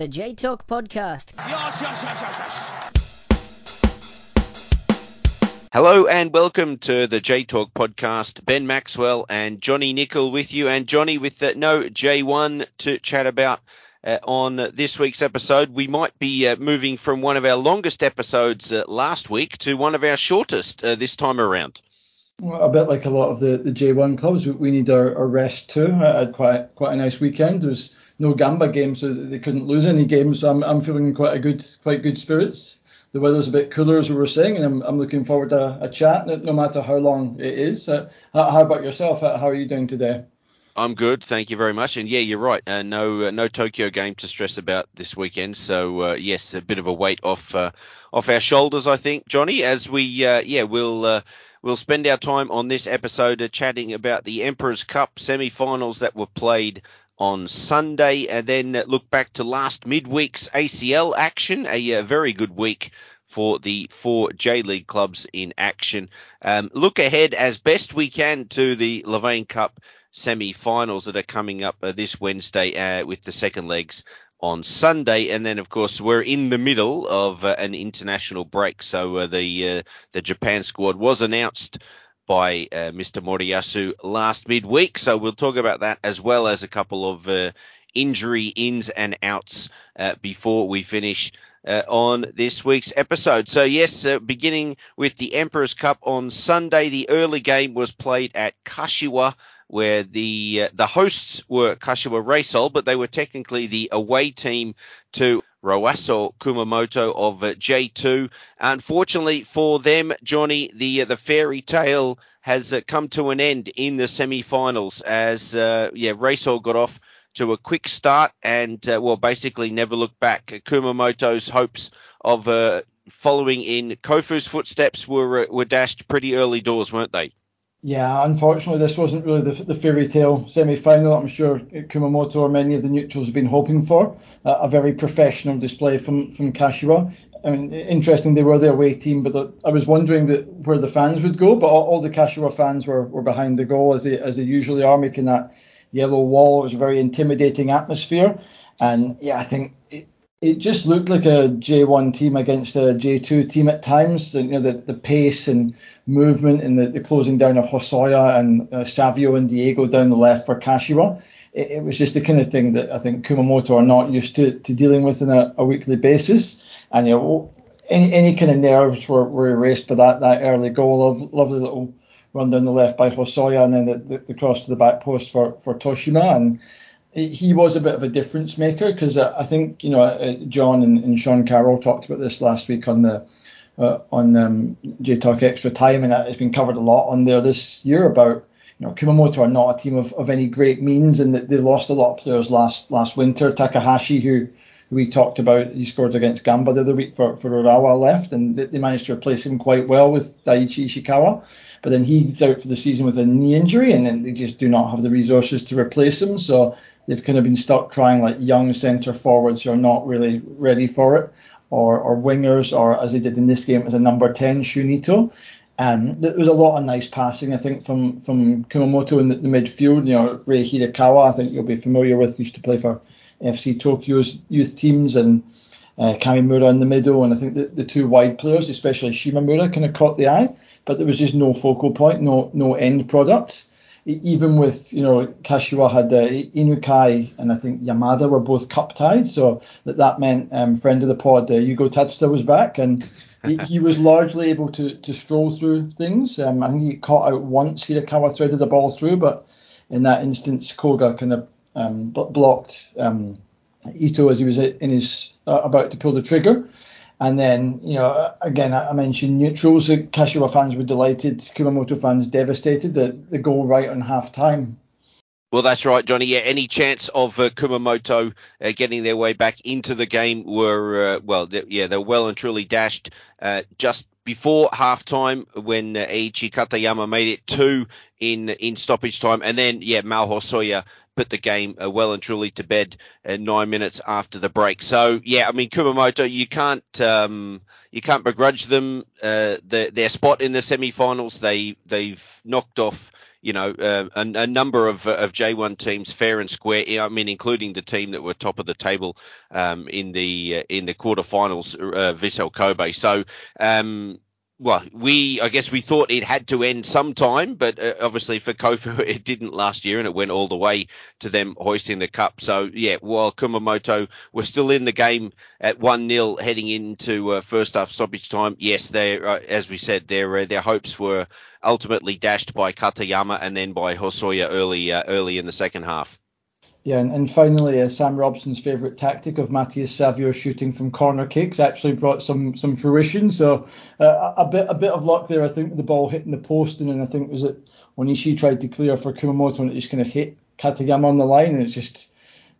the J Talk podcast. Yes, yes, yes, yes, yes. Hello and welcome to the J Talk podcast. Ben Maxwell and Jonny Nicol with you, and Jonny with uh, no J1 to chat about uh, on this week's episode. We might be uh, moving from one of our longest episodes uh, last week to one of our shortest uh, this time around. Well, a bit like a lot of the, the J1 clubs, we need our, our rest too. I had quite quite a nice weekend. There was no Gamba game, so they couldn't lose any games. So I'm, I'm feeling quite a good quite good spirits the weather's a bit cooler, as we were saying, and I'm, I'm looking forward to a chat, no matter how long it is. Uh, how about yourself? How are you doing today? I'm good, thank you very much. And yeah, you're right. Uh, no, uh, no Tokyo game to stress about this weekend. So uh, yes, a bit of a weight off uh, off our shoulders, I think, Jonny. As we uh, yeah, we'll we'll spend our time on this episode chatting about the Emperors Cup semi-finals that were played on Sunday, and then look back to last midweek's ACL action. A, a very good week for the four J League clubs in action. Um, look ahead as best we can to the Levain Cup semi-finals that are coming up uh, this Wednesday uh, with the second legs on Sunday, and then of course we're in the middle of uh, an international break. So uh, the uh, the Japan squad was announced by uh, Mr. Moriyasu last midweek. So we'll talk about that as well as a couple of uh, injury ins and outs uh, before we finish uh, on this week's episode. So yes, uh, beginning with the Emperor's Cup on Sunday, the early game was played at Kashiwa. Where the uh, the hosts were Kashiwa Reysol, but they were technically the away team to Roasso Kumamoto of uh, J2. Unfortunately for them, Jonny, the uh, the fairy tale has uh, come to an end in the semi-finals as uh, yeah Reysol got off to a quick start and uh, well basically never looked back. Kumamoto's hopes of uh, following in Kofu's footsteps were were dashed pretty early doors, weren't they? Yeah, unfortunately, this wasn't really the, the fairy tale semi final I'm sure Kumamoto or many of the neutrals have been hoping for. Uh, a very professional display from, from Kashiwa. I mean, interesting, they were the away team, but the, I was wondering that where the fans would go, but all, all the Kashiwa fans were, were behind the goal as they, as they usually are, making that yellow wall. It was a very intimidating atmosphere. And yeah, I think it just looked like a J1 team against a J2 team at times. You know, the, the pace and movement and the, the closing down of Hosoya and uh, Savio and Diego down the left for Kashiwa. It, it, was just the kind of thing that I think Kumamoto are not used to, to dealing with on a, a weekly basis. And you know, any any kind of nerves were, were erased by that that early goal. lovely little run down the left by Hosoya and then the, the, the cross to the back post for, for Toshima. And he was a bit of a difference maker because I think you know uh, John and, and, Sean Carroll talked about this last week on the uh, on um, J Talk Extra Time, and it's been covered a lot on there this year about you know Kumamoto are not a team of, of any great means, and that they lost a lot of players last last winter. Takahashi, who we talked about, he scored against Gamba the other week for for Urawa left, and they, they managed to replace him quite well with Daichi Ishikawa. But then he's out for the season with a knee injury, and then they just do not have the resources to replace him. So they've kind of been stuck trying like young centre forwards who are not really ready for it, or or wingers, or as they did in this game as a number 10 Shunito. And there was a lot of nice passing, I think, from from Kumamoto in the, the midfield. You know, Rei Hirakawa, I think you'll be familiar with, used to play for FC Tokyo's youth teams, and uh, Kamimura in the middle. And I think the, the two wide players, especially Shimamura, kind of caught the eye. But there was just no focal point, no no end product even with you know Kashiwa had uh, Inukai and I think Yamada were both cup tied, so that that meant um, friend of the pod uh, Yugo Tatsuta was back and he, he, was largely able to to stroll through things. Um, I think he caught out once Hirakawa threaded the ball through, but in that instance Koga kind of um, blocked um, Ito as he was in his uh, about to pull the trigger. And then, you know, again, I mentioned neutrals. The Kashiwa fans were delighted. Kumamoto fans devastated that the goal right on half time. Well, that's right, Jonny. Yeah, any chance of uh, Kumamoto uh, getting their way back into the game were, uh, well, yeah, they're well and truly dashed uh, just before half time when uh, Eiichi Katayama made it two in in stoppage time, and then yeah, Mao Hosoya put the game uh, well and truly to bed uh, nine minutes after the break. So yeah, I mean Kumamoto, you can't um, you can't begrudge them uh, the, their spot in the semi-finals. They they've knocked off you know, uh, a, a, number of, of J1 teams fair and square. I mean, including the team that were top of the table um, in the uh, in the quarterfinals, uh, Vissel Kobe. So. Um, well, we I guess we thought it had to end sometime, but uh, obviously for Kofu it didn't last year, and it went all the way to them hoisting the cup. So yeah, while Kumamoto were still in the game at one 0 heading into uh, first half stoppage time, yes, they uh, as we said, their uh, their hopes were ultimately dashed by Katayama and then by Hosoya early uh, early in the second half. Yeah, and, and finally, uh, Sam Robson's favourite tactic of Matheus Savio shooting from corner kicks actually brought some some fruition. So uh, a bit a bit of luck there, I think, with the ball hitting the post, and then I think was it when Ishii tried to clear for Kumamoto and it just kind of hit Katayama on the line, and it's just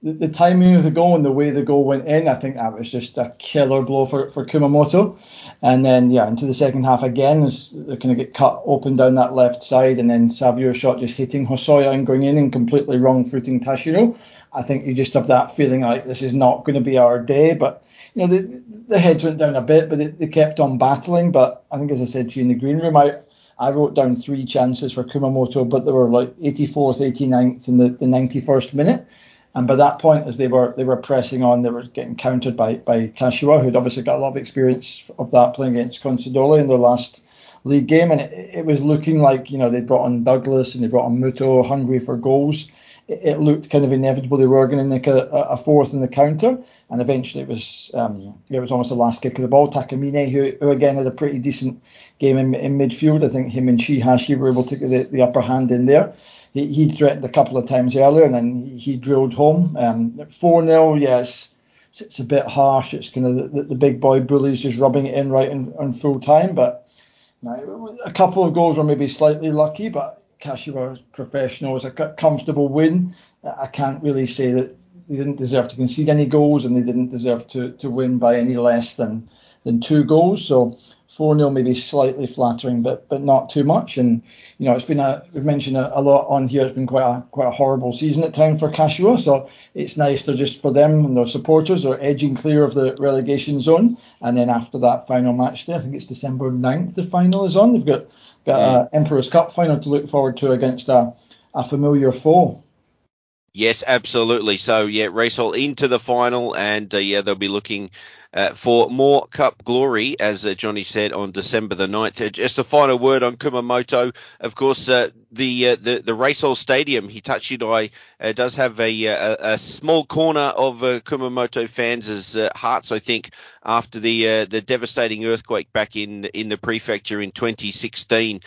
the, the, timing of the goal and the way the goal went in, I think that was just a killer blow for, for Kumamoto. And then, yeah, into the second half again, they're going to get cut open down that left side, and then Savio's shot just hitting Hosoya and going in and completely wrong footing Tashiro. I think you just have that feeling like this is not going to be our day. But, you know, the, the heads went down a bit, but they, they kept on battling. But I think, as I said to you in the green room, I, I wrote down three chances for Kumamoto, but they were like 84th, 89th, and the, the 91st minute. And by that point, as they were they were pressing on, they were getting countered by by Kashiwa, who'd obviously got a lot of experience of that playing against Consadole in their last league game. And it, it was looking like you know they brought on Douglas and they brought on Muto, hungry for goals. It, it looked kind of inevitable they were going to make a, a, fourth in the counter. And eventually it was um, it was almost the last kick of the ball. Takamine, who, who again had a pretty decent game in, in midfield. I think him and Shiihashi were able to get the, the upper hand in there he, he threatened a couple of times earlier and then he drilled home. Um, 4 0, yes, it's, it's, a bit harsh. It's kind of the, the, big boy bullies just rubbing it in right in, in full time. But you a couple of goals were maybe slightly lucky, but was professional. It was a comfortable win. I can't really say that they didn't deserve to concede any goals and they didn't deserve to, to win by any less than, than two goals. So 4 0 maybe slightly flattering, but but not too much. And you know, it's been a we've mentioned a, a, lot on here. It's been quite a quite a horrible season at times for Kashiwa. So it's nice to just for them and their supporters are edging clear of the relegation zone. And then after that final match day, I think it's December 9th, the final is on. They've got got yeah. a Emperor's Cup final to look forward to against a, a familiar foe. Yes, absolutely. So yeah, Reysol into the final, and uh, yeah, they'll be looking uh, for more Cup glory, as uh, Jonny said on December the 9th. Uh, just a final word on Kumamoto. Of course, uh, the, uh, the the Reysol Stadium, Hitachi uh, does have a, a, a, small corner of Kumamoto fans' hearts, I think, after the the devastating earthquake back in in the prefecture in 2016,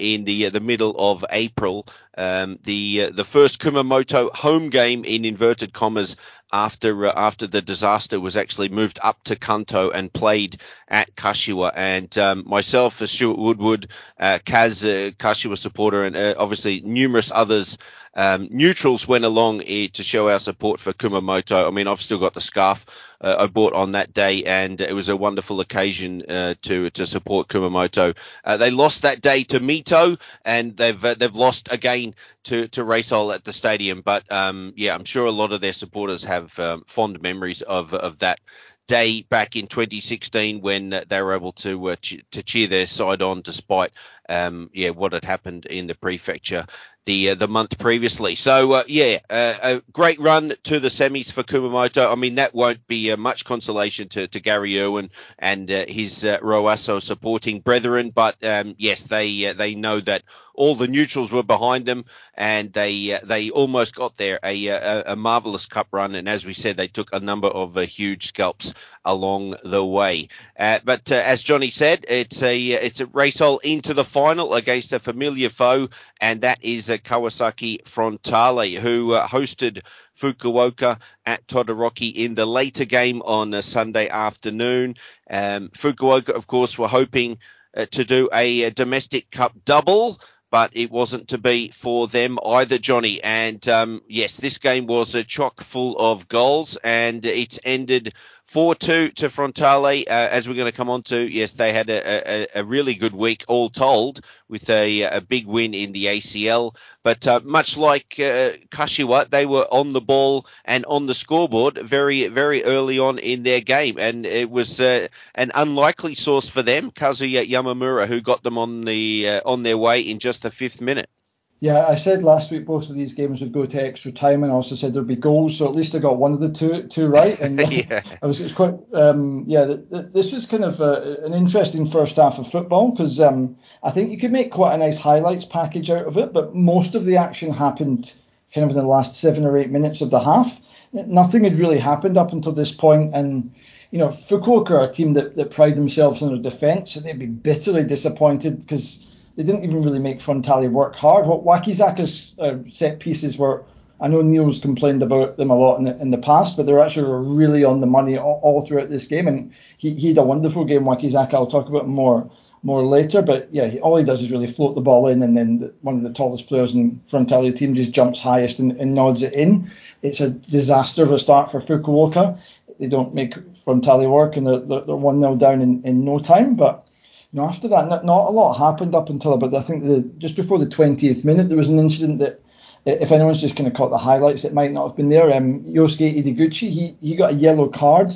in the the middle of April. Um, the the first Kumamoto home game in inverted commas after uh, after the disaster was actually moved up to Kanto and played at Kashiwa. And um, myself, uh, Stuart Woodward, uh, Kaz, uh, Kashiwa supporter, and uh, obviously numerous others um, neutrals went along to show our support for Kumamoto. I mean, I've still got the scarf uh, I bought on that day, and it was a wonderful occasion uh, to to support Kumamoto. Uh, they lost that day to Mito, and they've uh, they've lost again to to Reysol at the stadium. But um, yeah, I'm sure a lot of their supporters have um, fond memories of of that day back in 2016 when they were able to uh, ch- to cheer their side on despite um, yeah what had happened in the prefecture the uh, the month previously. So uh, yeah, uh, a great run to the semis for Kumamoto. I mean that won't be uh, much consolation to, to Gary Irwin and uh, his uh, Roasso supporting brethren, but um, yes, they they know that all the neutrals were behind them, and they they almost got there. A, a, a marvelous cup run, and as we said, they took a number of huge scalps along the way. but as Jonny said, it's a it's a Reysol into the final against a familiar foe, and that is Kawasaki Frontale, who uh, hosted Fukuoka at Todoroki in the later game on Sunday afternoon. Um, Fukuoka, of course, were hoping uh, to do a, a, domestic cup double. But it wasn't to be for them either, Jonny. And um, yes, this game was a chock full of goals, and it's ended 4 2 to Frontale. Uh, as we're going to come on to, yes, they had a, a, a really good week, all told, with a, a big win in the ACL. But uh, much like uh, Kashiwa, they were on the ball and on the scoreboard very, very early on in their game. And it was uh, an unlikely source for them, Kazuya Yamamura, who got them on the uh, on their way in just the fifth minute. Yeah, I said last week both of these games would go to extra time, and I also said there'd be goals. So at least I got one of the two two right. And yeah. I was, was quite um, yeah. Th- th- this was kind of uh, an interesting first half of football because um, I think you could make quite a nice highlights package out of it, but most of the action happened kind of in the last seven or eight minutes of the half. Nothing had really happened up until this point, and you know Fukuoka are a team that, that pride themselves on their defence, and they'd be bitterly disappointed because they didn't even really make Frontale work hard. What Wakizaka's uh, set pieces were, I know Neil's complained about them a lot in the, in the past, but they're actually really on the money all, all throughout this game. And he, he had a wonderful game, Wakizaka. I'll talk about more more later. But yeah, he, all he does is really float the ball in, and then the, one of the tallest players in Frontale team just jumps highest and, and nods it in. It's a disaster of a start for Fukuoka. They don't make Frontale work, and they're, they're, 1 0 down in, in no time. But you know, after that, not, not a lot happened up until about I think the just before the 20th minute, there was an incident that if anyone's just kind of caught the highlights, it might not have been there. Um, Yosuke Ideguchi, he he got a yellow card,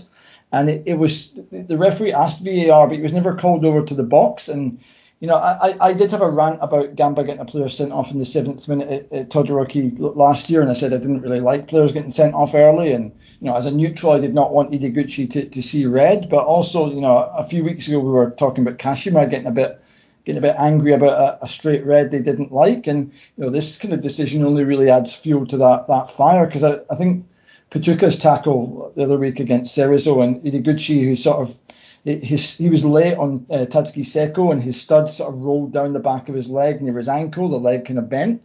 and it, it was the referee asked VAR, but he was never called over to the box. And you know, I, I did have a rant about Gamba getting a player sent off in the seventh minute at, at Todoroki last year, and I said I didn't really like players getting sent off early, and you know, as a neutral, I did not want Ideguchi to, to see red. But also, you know, a few weeks ago we were talking about Kashima getting a bit getting a bit angry about a, a straight red they didn't like, and you know, this kind of decision only really adds fuel to that that fire because I, I think Pituca's tackle the other week against Cerezo and Ideguchi, who sort of his, he was late on uh, Tatsuki Seko and his stud sort of rolled down the back of his leg near his ankle. The leg kind of bent.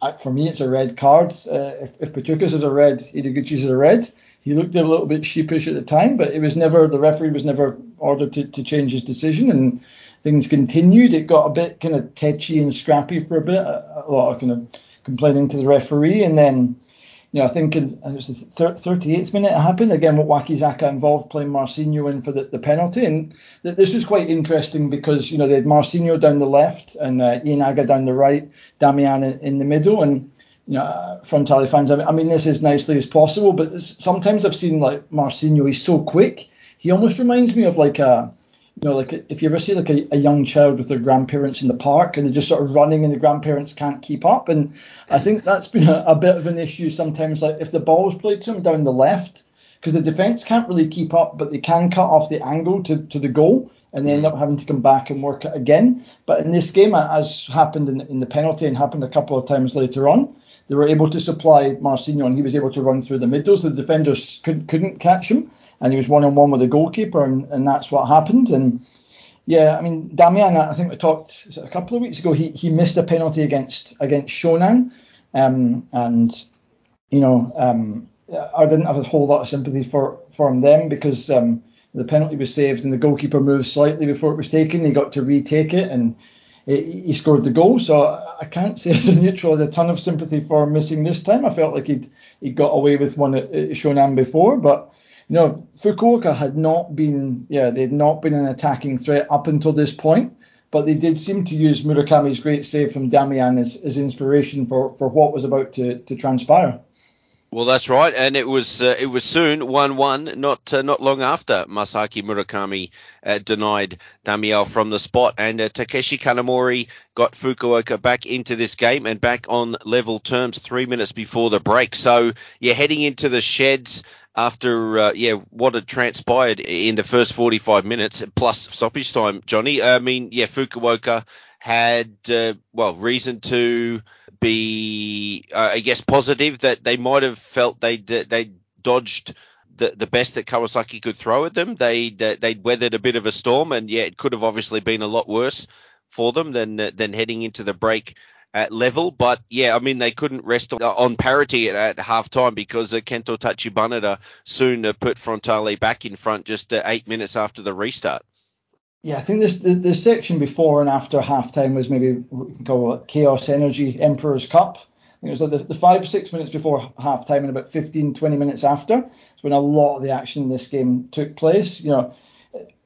I, for me, it's a red card. Uh, if, if Pituca's is a red, Ideguchi's is a red. He looked a little bit sheepish at the time, but it was never the referee was never ordered to, to change his decision, and things continued. It got a bit kind of tetchy and scrappy for a bit, a, a lot of kind of complaining to the referee, and then you know, I think in, it was the 38th minute it happened again. What Wakizaka involved playing Marcinho in for the, the penalty, and th- this was quite interesting because you know they had Marcinho down the left and uh, Ienaga down the right, Damian in, in the middle, and you know, Frontale fans, I mean, this as nicely as possible, but sometimes I've seen like Marcinho, he's so quick. He almost reminds me of like a, you know, like if you ever see like a, a, young child with their grandparents in the park and they're just sort of running and the grandparents can't keep up. And I think that's been a, a bit of an issue sometimes. Like if the ball is played to them down the left, because the defense can't really keep up, but they can cut off the angle to, to the goal and they end up having to come back and work it again. But in this game, as happened in, in the penalty and happened a couple of times later on, they were able to supply Marcinho, and he was able to run through the middle, so The defenders could, couldn't catch him, and he was one on one with the goalkeeper, and, and that's what happened. And yeah, I mean, Damian, I think we talked a couple of weeks ago. He he missed a penalty against against Shonan, um, and you know, um, I didn't have a whole lot of sympathy for for him then because um, the penalty was saved and the goalkeeper moved slightly before it was taken. He got to retake it, and he scored the goal. So I can't say as a neutral, I had a ton of sympathy for him missing this time. I felt like he'd he got away with one at, at Shonan before, but know Fukuoka had not been yeah they'd not been an attacking threat up until this point, but they did seem to use Murakami's great save from Damian as, as inspiration for, for what was about to, to transpire. Well, that's right, and it was uh, it was soon one-one, not uh, not long after Masaki Murakami uh, denied Damian from the spot, and uh, Takeshi Kanamori got Fukuoka back into this game and back on level terms three minutes before the break. So you're heading into the sheds after uh, yeah what had transpired in the first 45 minutes plus stoppage time, Jonny. I mean, yeah, Fukuoka had uh, well reason to be, uh, I guess, positive that they might have felt they they dodged the, the best that Kawasaki could throw at them. They they'd weathered a bit of a storm, and yeah, it could have obviously been a lot worse for them than than heading into the break at level. But yeah, I mean they couldn't rest on, on parity at, at half time because uh, Kento Tachibanada soon uh, put Frontale back in front just uh, eight minutes after the restart. Yeah, I think this the, the section before and after halftime was maybe we Chaos Energy Emperor's Cup. it was like the, the five six minutes before halftime and about 15 20 minutes after. It's when a lot of the action in this game took place. You know,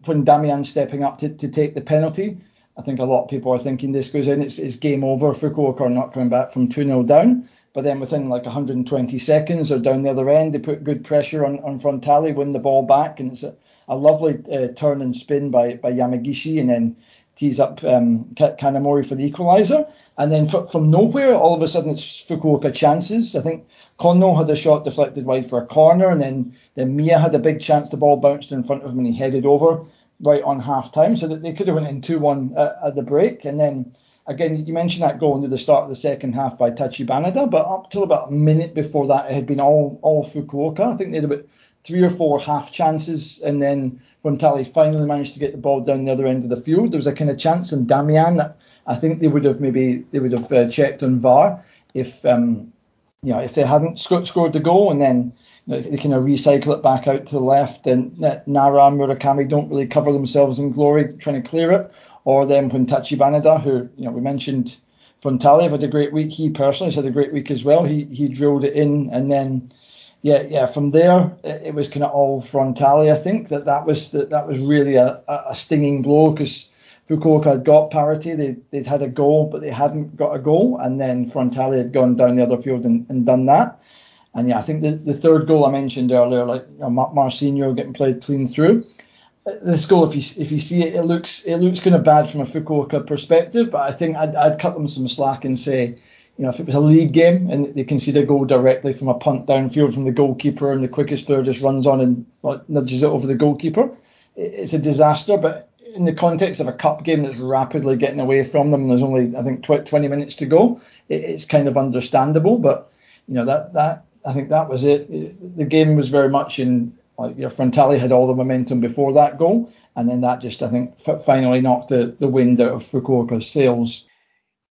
when Damian stepping up to, to take the penalty, I think a lot of people are thinking this goes in, it's, it's game over. Fukuoka not coming back from 2 0 down. But then within like 120 seconds or down the other end, they put good pressure on, on Frontale, win the ball back, and it's a, a lovely uh, turn and spin by, by Yamagishi and then tees up um, Kanamori for the equaliser. And then from nowhere, all of a sudden it's Fukuoka chances. I think Kono had a shot deflected wide for a corner, and then, then Miya had a big chance. The ball bounced in front of him and he headed over right on half time. So that they could have went in 2 1 at, at, the break. And then, again, you mentioned that goal into the start of the second half by Tachibanada, but up till about a minute before that, it had been all, all Fukuoka. I think they had about three or four half chances, and then Frontale finally managed to get the ball down the other end of the field. There was a kind of chance in Damian that I think they would have maybe they would have uh, checked on VAR if um, you know if they hadn't sc- scored the goal, and then kind of recycle it back out to the left, and Nara and Murakami don't really cover themselves in glory trying to clear it, or then when Tachibanada, who you know we mentioned. Frontale had a great week. He personally has had a great week as well. He he drilled it in, and then yeah, yeah. From there, it, it was kind of all Frontale. I think that that was that that was really a, a stinging blow because Fukuoka had got parity. They they'd had a goal, but they hadn't got a goal, and then Frontale had gone down the other field and, and done that. And yeah, I think the, the third goal I mentioned earlier, like you know, Marcinho getting played clean through. This goal, if you if you see it, it looks it looks kind of bad from a Fukuoka perspective, but I think I'd, I'd cut them some slack and say you know, if it was a league game and they concede a goal directly from a punt downfield from the goalkeeper and the quickest player just runs on and like, nudges it over the goalkeeper, it's a disaster. But in the context of a cup game that's rapidly getting away from them, and there's only I think 20 minutes to go. it's kind of understandable, but you know that that I think that was it. The game was very much in like your Frontale had all the momentum before that goal, and then that just I think finally knocked the, the wind out of Fukuoka's sails.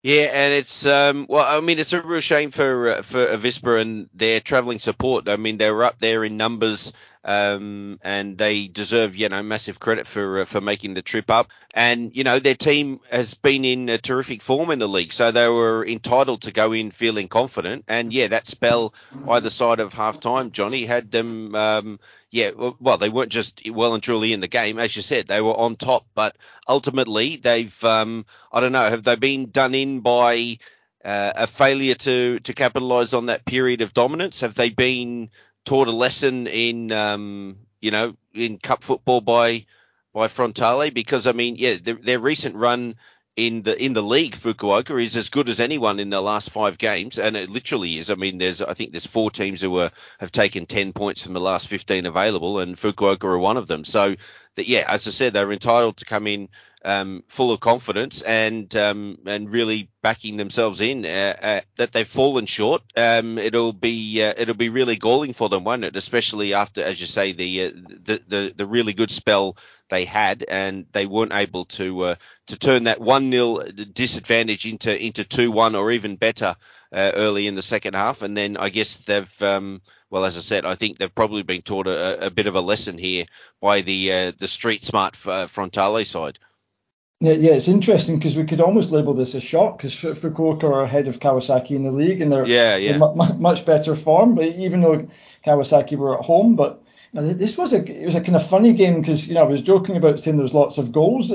Yeah, and it's um, well, I mean, it's a real shame for uh, for Avispa and their travelling support. I mean, they were up there in numbers um, and they deserve you know massive credit for uh, for making the trip up. And you know their team has been in a terrific form in the league, so they were entitled to go in feeling confident. And yeah, that spell either side of half time, Jonny had them. Um, yeah, well, they weren't just well and truly in the game, as you said, they were on top. But ultimately, they've um, I don't know, have they been done in by uh, a failure to to capitalise on that period of dominance? Have they been taught a lesson in um, you know in cup football by by Frontale because I mean yeah their, their recent run in the in the league Fukuoka is as good as anyone in the last five games and it literally is I mean there's I think there's four teams who are, have taken 10 points from the last 15 available and Fukuoka are one of them so that yeah as I said they're entitled to come in um, full of confidence and um, and really backing themselves in. Uh, uh, that they've fallen short, um, it'll be uh, it'll be really galling for them, won't it? Especially after, as you say, the uh, the, the, the really good spell they had, and they weren't able to uh, to turn that one 0 disadvantage into into two one or even better uh, early in the second half. And then I guess they've um, well, as I said, I think they've probably been taught a, a bit of a lesson here by the the street smart Frontale side. Yeah, yeah, it's interesting because we could almost label this a shock because Fukuoka are ahead of Kawasaki in the league and they're, yeah, yeah. in much better form. But even though Kawasaki were at home, but this was a it was a kind of funny game because you know I was joking about saying there's lots of goals.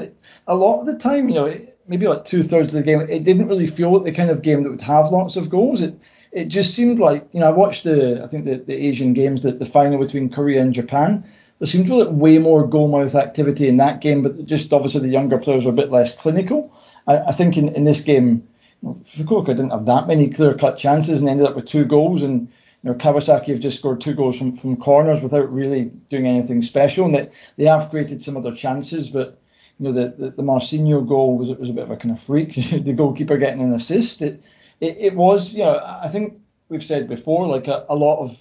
A lot of the time, you know, maybe like two thirds of the game, it didn't really feel like the kind of game that would have lots of goals. It it just seemed like you know I watched the I think the, the Asian games, the, the final between Korea and Japan there seemed to be way more goal mouth activity in that game, but just obviously the younger players were a bit less clinical. I, I think in, in this game, Fukuoka didn't have that many clear cut chances and ended up with two goals. And you know, Kawasaki have just scored two goals from, from corners without really doing anything special. And they, they have created some other chances, but you know, the, the, the Marcinho goal was, was a bit of a kind of freak. the goalkeeper getting an assist. It, it, it was, you know, I think we've said before, like a, a lot of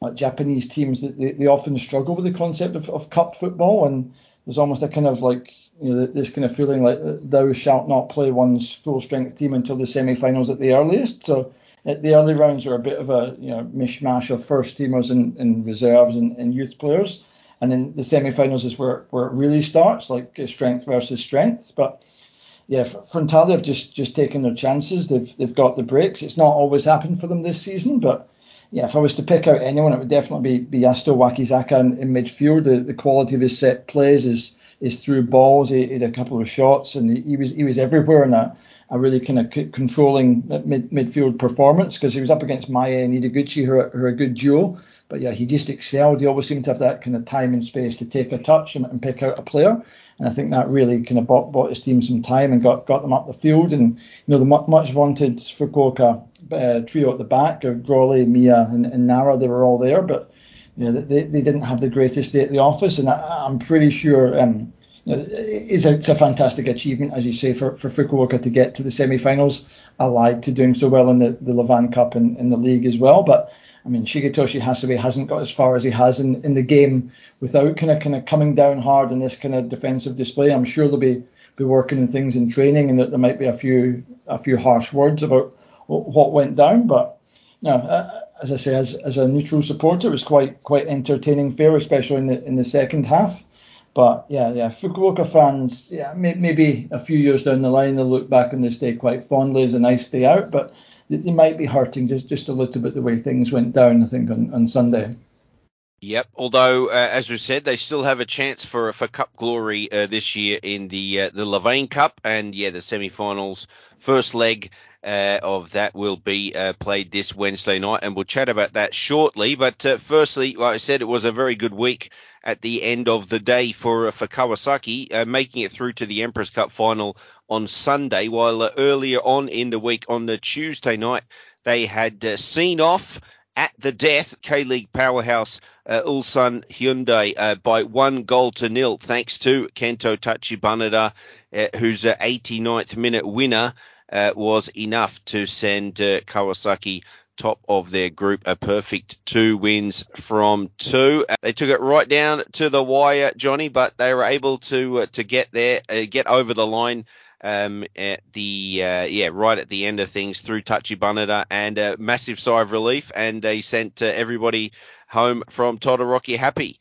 like Japanese teams that they, they often struggle with the concept of, of cup football and there's almost a kind of like you know this kind of feeling like uh, thou shalt not play one's full strength team until the semi-finals at the earliest. So Uh, the early rounds are a bit of a you know mishmash of first teamers and, and reserves and, and, youth players, and then the semi-finals is where where it really starts, like uh, strength versus strength. But yeah, Frontale have just just taken their chances. They've they've got the breaks. It's not always happened for them this season, but yeah, if I was to pick out anyone, it would definitely be, be Yasuto Wakizaka in, in midfield. The, the quality of his set plays is is through balls. He, he had a couple of shots, and he, was he was everywhere in a, a really kind of c- controlling mid, midfield performance because he was up against Maya and Ideguchi, who are, who are a good duo. but yeah, he just excelled. He always seemed to have that kind of time and space to take a touch and, and pick out a player. And I think that really kind of bought, bought his team some time and got, got them up the field. And, you know, the much vaunted Fukuoka uh, trio at the back of Grolli, Miya, and, and Nara, they were all there. But, you know, they, they didn't have the greatest day at the office. And I, am pretty sure um, you know, it's, a, it's a fantastic achievement, as you say, for, for Fukuoka to get to the semi finals, allied to doing so well in the, the Levain Cup and in the league as well. But I mean, Shigetoshi Hasebe hasn't got as far as he has in, in the game without kind of kind of coming down hard in this kind of defensive display. I'm sure they'll be be working on things in training, and that there might be a few a few harsh words about what went down. But no, uh, as I say, as, as a neutral supporter, it was quite quite entertaining fair, especially in the in the second half. But yeah, yeah, Fukuoka fans, yeah, may, maybe a few years down the line they'll look back on this day quite fondly as a nice day out. But they might be hurting just, just a little bit the way things went down, I think, on, on Sunday. Yep. Although, uh, as we said, they still have a chance for for cup glory uh, this year in the uh, the Levain Cup, and yeah, the semi-finals, first leg uh, of that will be uh, played this Wednesday night, and we'll chat about that shortly. But uh, firstly, like I said, it was a very good week at the end of the day for for Kawasaki, making it through to the Emperors Cup final on Sunday, while earlier on in the week on the Tuesday night they had seen off at the death, K League powerhouse uh, Ulsan Hyundai uh, by one goal to nil, thanks to Kento Tachibana, uh, whose 89th uh, minute winner uh, was enough to send uh, Kawasaki top of their group, a perfect two wins from two. they took it right down to the wire, Jonny, but they were able to to get there, get over the line um, at the uh, yeah right at the end of things through Tachibana and a massive sigh of relief, and they sent uh, everybody home from Todoroki happy.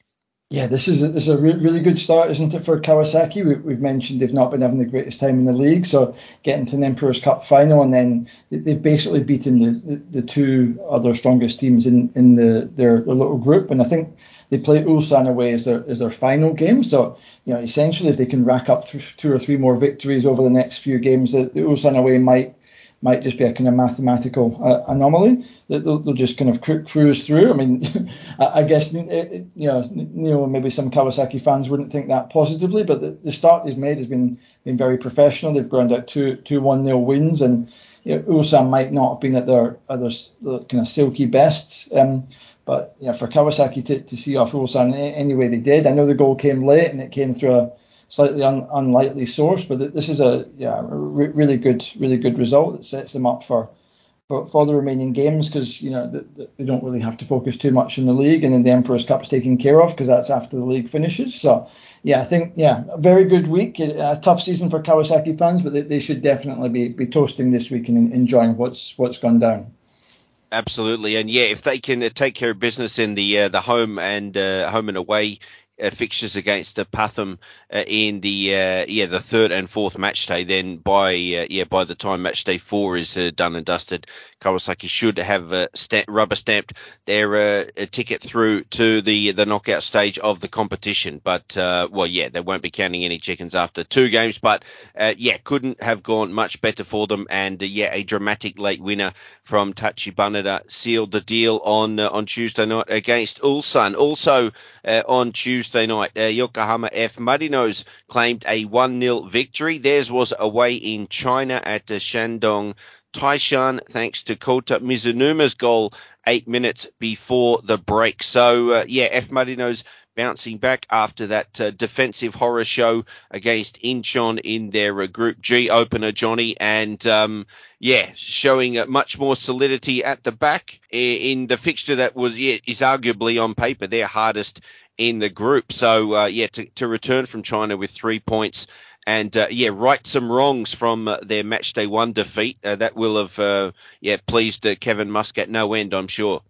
Yeah, this is a, this is a re- really good start, isn't it, for Kawasaki? We, have mentioned they've not been having the greatest time in the league, so getting to an Emperor's Cup final, and then they've basically beaten the, the, the two other strongest teams in in the their, their little group, and I think they play Ulsan away as their as their final game. So you know, essentially, if they can rack up th- two or three more victories over the next few games, the, the Ulsan away might might just be a kind of mathematical uh, anomaly that they'll, they'll, just kind of cru- cruise through. I mean, I guess it, it, you know, you know, maybe some Kawasaki fans wouldn't think that positively, but the, the start they've made has been been very professional. They've ground out two two one nil wins, and you know, Ulsan might not have been at their, at their, their kind of silky best. Um, but you know, for Kawasaki to, to see off Ulsan any way they did, I know the goal came late and it came through a slightly un, unlikely source, but this is a yeah re- really good really good result that sets them up for for, for the remaining games because you know they, don't really have to focus too much in the league and then the Emperor's Cup is taken care of because that's after the league finishes. So yeah, I think yeah, a very good week, a tough season for Kawasaki fans, but they, they should definitely be be toasting this week and enjoying what's what's gone down. Absolutely, and yeah, if they can uh, take care of business in the uh, the home and uh, home and away uh, fixtures against uh, Pathum uh, in the uh, yeah the third and fourth match day. Then by uh, yeah by the time match day four is uh, done and dusted, Kawasaki should have stamp, rubber stamped their ticket through to the the knockout stage of the competition. But well yeah they won't be counting any chickens after two games. But yeah couldn't have gone much better for them. And yeah a dramatic late winner from Tachibana sealed the deal on on Tuesday night against Ulsan. Also on Tuesday Tuesday night, uh, Yokohama F Marinos claimed a 1 0 victory. Theirs was away in China at the Shandong Taishan, thanks to Kota Mizunuma's goal eight minutes before the break. So, uh, yeah, F Marinos bouncing back after that uh, defensive horror show against Incheon in their uh, Group G opener, Jonny, and um, yeah, showing uh, much more solidity at the back in the fixture that was yeah, is arguably on paper their hardest in the group. So uh, yeah, to, to return from China with three points and uh, yeah, right some wrongs from uh, their match day one defeat. Uh, that will have uh, yeah pleased uh, Kevin Muscat no end, I'm sure.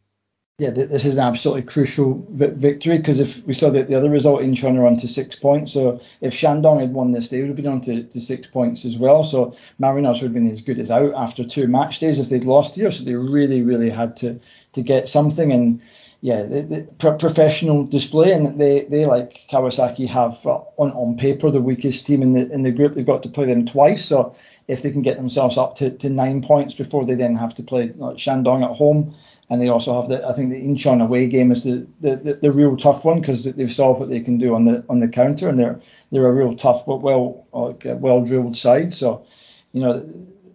Yeah, this is an absolutely crucial victory because if we saw that the other result in China on to six points, so if Shandong had won this, they would have been on to, to six points as well. So Mariners would have been as good as out after two match days if they'd lost here. So they really, really had to to get something and yeah, the, the pro- professional display, and they, they like Kawasaki have uh, on on paper the weakest team in the in the group. They've got to play them twice, so if they can get themselves up to, to nine points before they then have to play like Shandong at home, and they also have the I think the Incheon away game is the the, the, the real tough one because they've saw what they can do on the on the counter and they're they're a real tough but well like well drilled side. So you know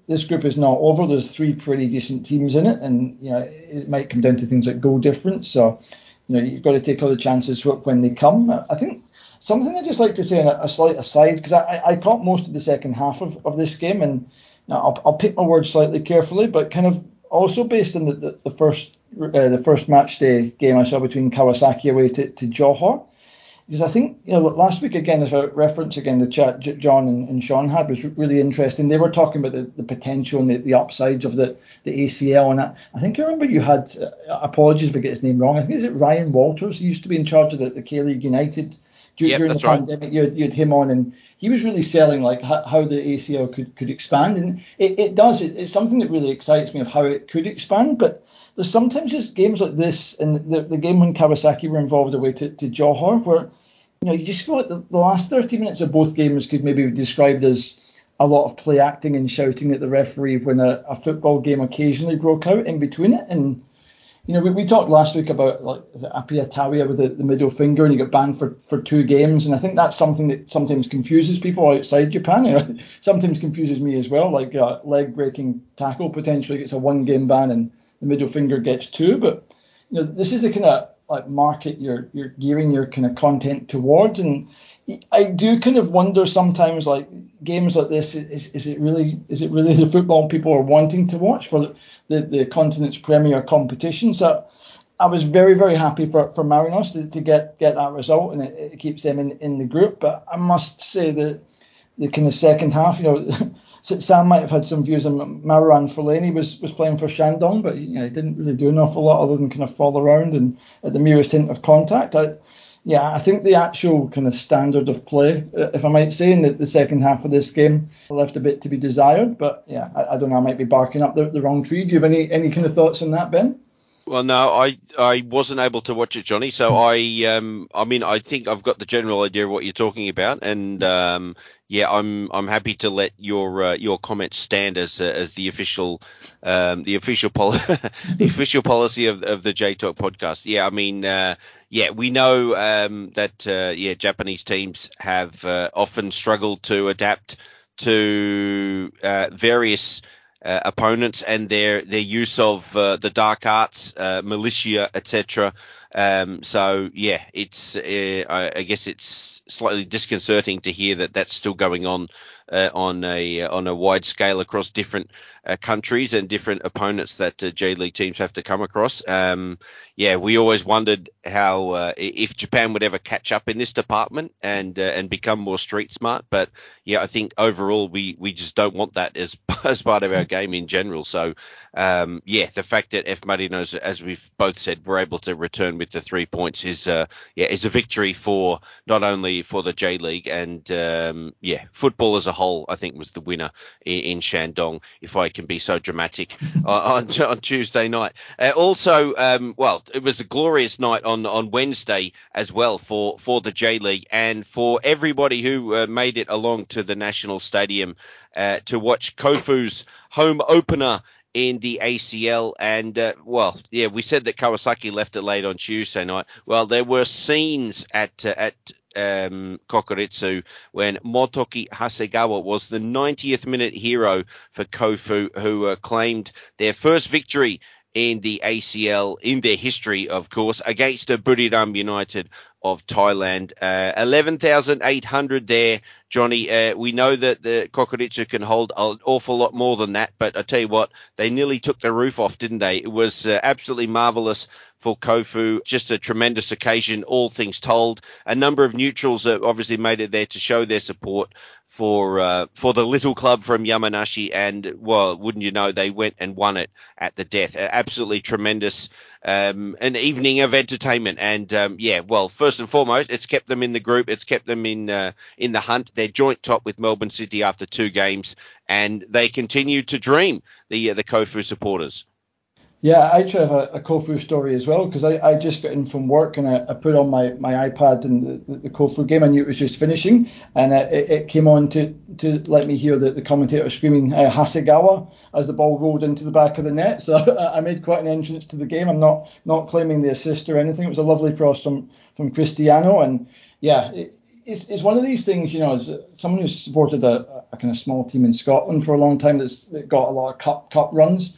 this group is not over. There's three pretty decent teams in it, and you know it might come down to things like goal difference. So you know you've got to take all the chances when they come. I think something I just like to say on a, a slight aside because I, I caught most of the second half of, of this game, and I'll, I'll pick my words slightly carefully, but kind of also based on the, the, the first uh, the first match day game I saw between Kawasaki away to, to Johor because I think you know last week again as a reference again the chat John and, and Sean had was really interesting. They were talking about the, the potential and the, the upsides of the, the ACL and I, I think I remember you had uh, apologies if I get his name wrong. I think is it Ryan Walters. He used to be in charge of the, the K League United yep, during the right. pandemic. You had, you had, him on and he was really selling like how, how the ACL could could expand and it, it does. It, it's something that really excites me of how it could expand, but there's sometimes just games like this, and the, the game when Kawasaki were involved away to, to Johor, where you know you just feel like the, the last 30 minutes of both games could maybe be described as a lot of play acting and shouting at the referee when a, a football game occasionally broke out in between it. And you know, we, we talked last week about like Apia Tawia with the, the middle finger and he got banned for, for two games. And I think that's something that sometimes confuses people outside Japan. You know, sometimes confuses me as well. Like uh, a leg breaking tackle potentially gets a one game ban and the middle finger gets two. But you know, this is the kind of like market you're you're gearing your kind of content towards, and I do kind of wonder sometimes like games like this is is it really is it really the football people are wanting to watch for the the continent's premier competition? So. I was very, very happy for, for Marinos to, to get, get that result, and it, it keeps them in, in the group. But I must say that the kind of second half, you know, Sam might have had some views on Marouane Fellaini was was playing for Shandong, but you know, he didn't really do an awful lot other than kind of fall around and at the merest hint of contact. I, yeah, I think the actual kind of standard of play, uh, if I might say, in the, the second half of this game left a bit to be desired. But yeah, I, I don't know, I might be barking up the, the wrong tree. Do you have any any kind of thoughts on that, Ben? Well, no, I I wasn't able to watch it, Jonny. So I um I mean I think I've got the general idea of what you're talking about, and um yeah, I'm I'm happy to let your uh, your comments stand as uh, as the official um the official pol- the official policy of of the J Talk podcast. Yeah, I mean uh, yeah, we know um that uh, yeah Japanese teams have uh, often struggled to adapt to uh, various uh, opponents and their their use of uh, the dark arts, uh, malicia, etc. Um, so yeah, it's uh, I, I, guess it's slightly disconcerting to hear that that's still going on uh, on a on a wide scale across different uh, countries and different opponents that uh, J League teams have to come across. Um, yeah, we always wondered how uh, if Japan would ever catch up in this department and uh, and become more street smart. But yeah, I think overall we we just don't want that as as part of our game in general. So um, yeah, the fact that F Marinos, as we've both said, were able to return with the three points is uh, yeah is a victory for not only for the J League and um, yeah football as a whole. I think was the winner in, in Shandong. If I can be so dramatic on, on Tuesday night. Uh, also, um, well, it was a glorious night on on Wednesday as well for for the J League and for everybody who uh, made it along to the National Stadium uh, to watch Kofu's home opener in the ACL. And uh, well, yeah, we said that Kawasaki left it late on Tuesday night. Well, there were scenes at uh, at um, Kokuritsu when Motoki Hasegawa was the 90th minute hero for Kofu, who uh, claimed their first victory in the ACL in their history, of course, against the Buriram United of Thailand. Uh, 11,800 there, Jonny. Uh, we know that the Kokuritsu can hold an awful lot more than that, but I tell you what, they nearly took the roof off, didn't they? It was uh, absolutely marvelous for Kofu. Just a tremendous occasion, all things told. A number of neutrals obviously made it there to show their support for uh, for the little club from Yamanashi, and well, wouldn't you know, they went and won it at the death. Absolutely tremendous, um, an evening of entertainment, and um, yeah, well, first and foremost, it's kept them in the group, it's kept them in uh, in the hunt. They're joint top with Melbourne City after two games, and they continue to dream the uh, the Kofu supporters. Yeah, I actually have a, a Kofu story as well because I, I just got in from work and I, I put on my, my iPad and the, the Kofu game. I knew it was just finishing and it, it came on to, to let me hear the, the commentator screaming uh, Hasegawa as the ball rolled into the back of the net. So I made quite an entrance to the game. I'm not not claiming the assist or anything. It was a lovely cross from, from Cristiano. And yeah, it, it's, it's one of these things, you know, as someone who's supported a, a kind of small team in Scotland for a long time that's that got a lot of cup cup runs